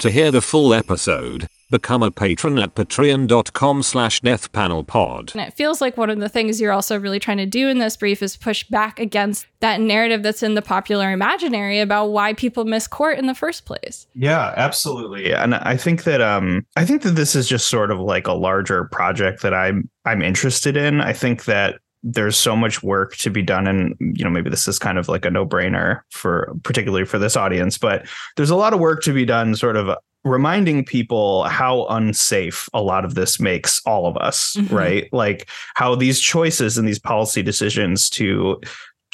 To hear the full episode, become a patron at patreon.com slash deathpanelpod. And it feels like one of the things you're also really trying to do in this brief is push back against that narrative that's in the popular imaginary about why people miss court in the first place. Yeah, absolutely. And I think that um I think that this is just sort of like a larger project that I'm I'm interested in. I think that there's so much work to be done and you know maybe this is kind of like a no-brainer for particularly for this audience but there's a lot of work to be done sort of reminding people how unsafe a lot of this makes all of us, mm-hmm. right? Like how these choices and these policy decisions to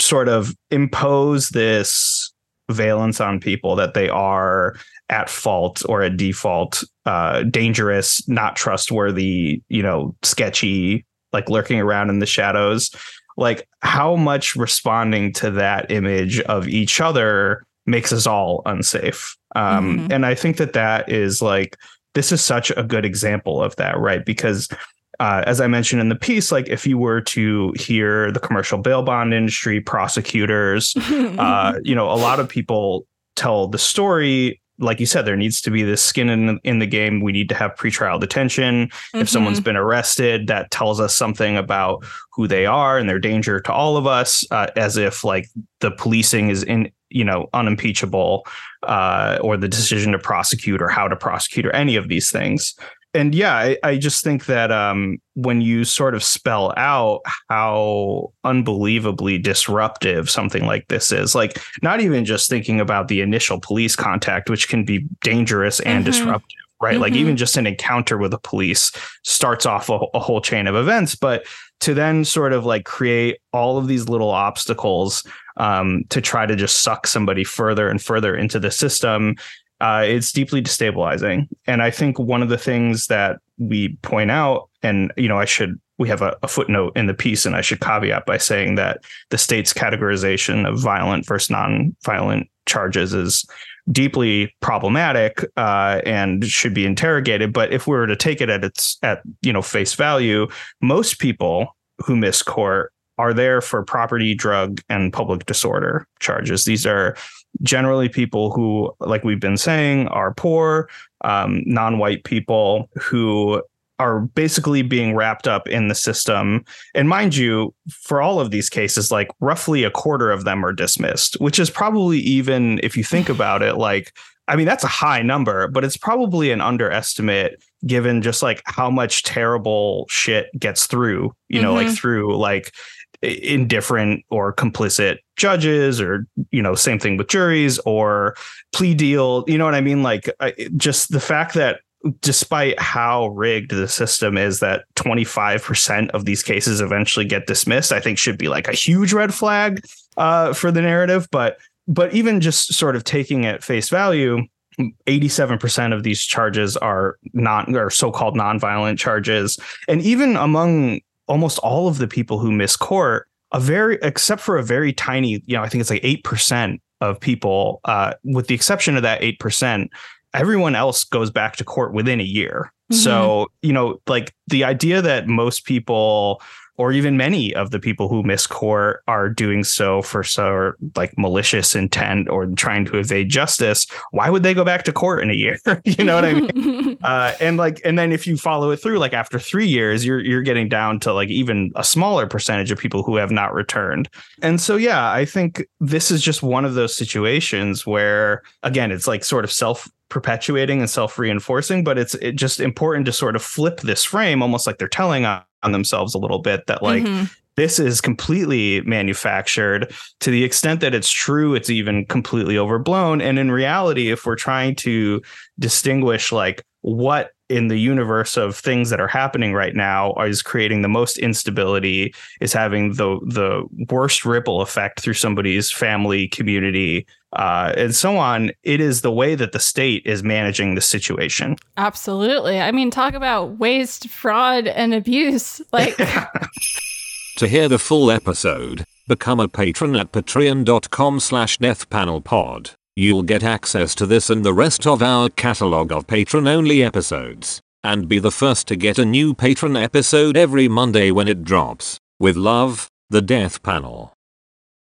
sort of impose this valence on people that they are at fault or at default uh, dangerous not trustworthy you know sketchy like lurking around in the shadows like how much responding to that image of each other makes us all unsafe. Um, mm-hmm. And I think that that is like, this is such a good example of that, right? Because uh, as I mentioned in the piece, like if you were to hear the commercial bail bond industry, prosecutors, uh, you know, a lot of people tell the story. Like you said, there needs to be this skin in, in the game. We need to have pretrial detention. Mm-hmm. If someone's been arrested, that tells us something about who they are and their danger to all of us, uh, as if like the policing is in you know unimpeachable uh, or the decision to prosecute or how to prosecute or any of these things and yeah, I, I, just think that um, when you sort of spell out how unbelievably disruptive something like this is, like not even just thinking about the initial police contact, which can be dangerous and mm-hmm. disruptive, right? Mm-hmm. Like even just an encounter with the police starts off a, a whole chain of events, but to then sort of like create all of these little obstacles um, to try to just suck somebody further and further into the system. Uh, it's deeply destabilizing. And I think one of the things that we point out, and you know, I should we have a, a, footnote in the piece, and I should caveat by saying that the state's categorization of violent versus non-violent charges is deeply problematic uh, and should be interrogated. But if we were to take it at its at you know face value, most people who miss court are there for property, drug, and public disorder charges. These are generally people who, like we've been saying, are poor, um, non-white people who are basically being wrapped up in the system. And mind you, for all of these cases, like roughly a quarter of them are dismissed, which is probably even, if you think about it, like I mean, that's a high number, but it's probably an underestimate given just like how much terrible shit gets through, you know, mm-hmm. like through like indifferent or complicit judges or you know same thing with juries or plea deal. You know what i mean? Like just the fact that despite how rigged the system is that 25% of these cases eventually get dismissed i think should be like a huge red flag uh, for the narrative. But but even just sort of taking at face value 87% of these charges are not or so-called nonviolent charges. And even among almost all of the people who miss court, a very except for a very tiny, you know, I think it's like eight percent of people, uh, with the exception of that eight percent, everyone else goes back to court within a year. Mm-hmm. So, you know, like the idea that most people or even many of the people who miss court are doing so for so like malicious intent or trying to evade justice why would they go back to court in a year? You know what i mean? Uh, and like and then if you follow it through like after three years you're you're getting down to like even a smaller percentage of people who have not returned. And so yeah i think this is just one of those situations where again it's like sort of self perpetuating and self-reinforcing but it's it just important to sort of flip this frame almost like they're telling on themselves a little bit that like mm-hmm. this is completely manufactured to the extent that it's true it's even completely overblown and in reality if we're trying to distinguish like what in the universe of things that are happening right now is creating the most instability is having the the worst ripple effect through somebody's family community uh, and so on. It is the way that the state is managing the situation. Absolutely. I mean talk about waste fraud and abuse. Like to hear the full episode become a patron at patreon.com slash deathpanelpod You'll get access to this and the rest of our catalog of patron-only episodes, and be the first to get a new patron episode every Monday when it drops. With love, The Death Panel.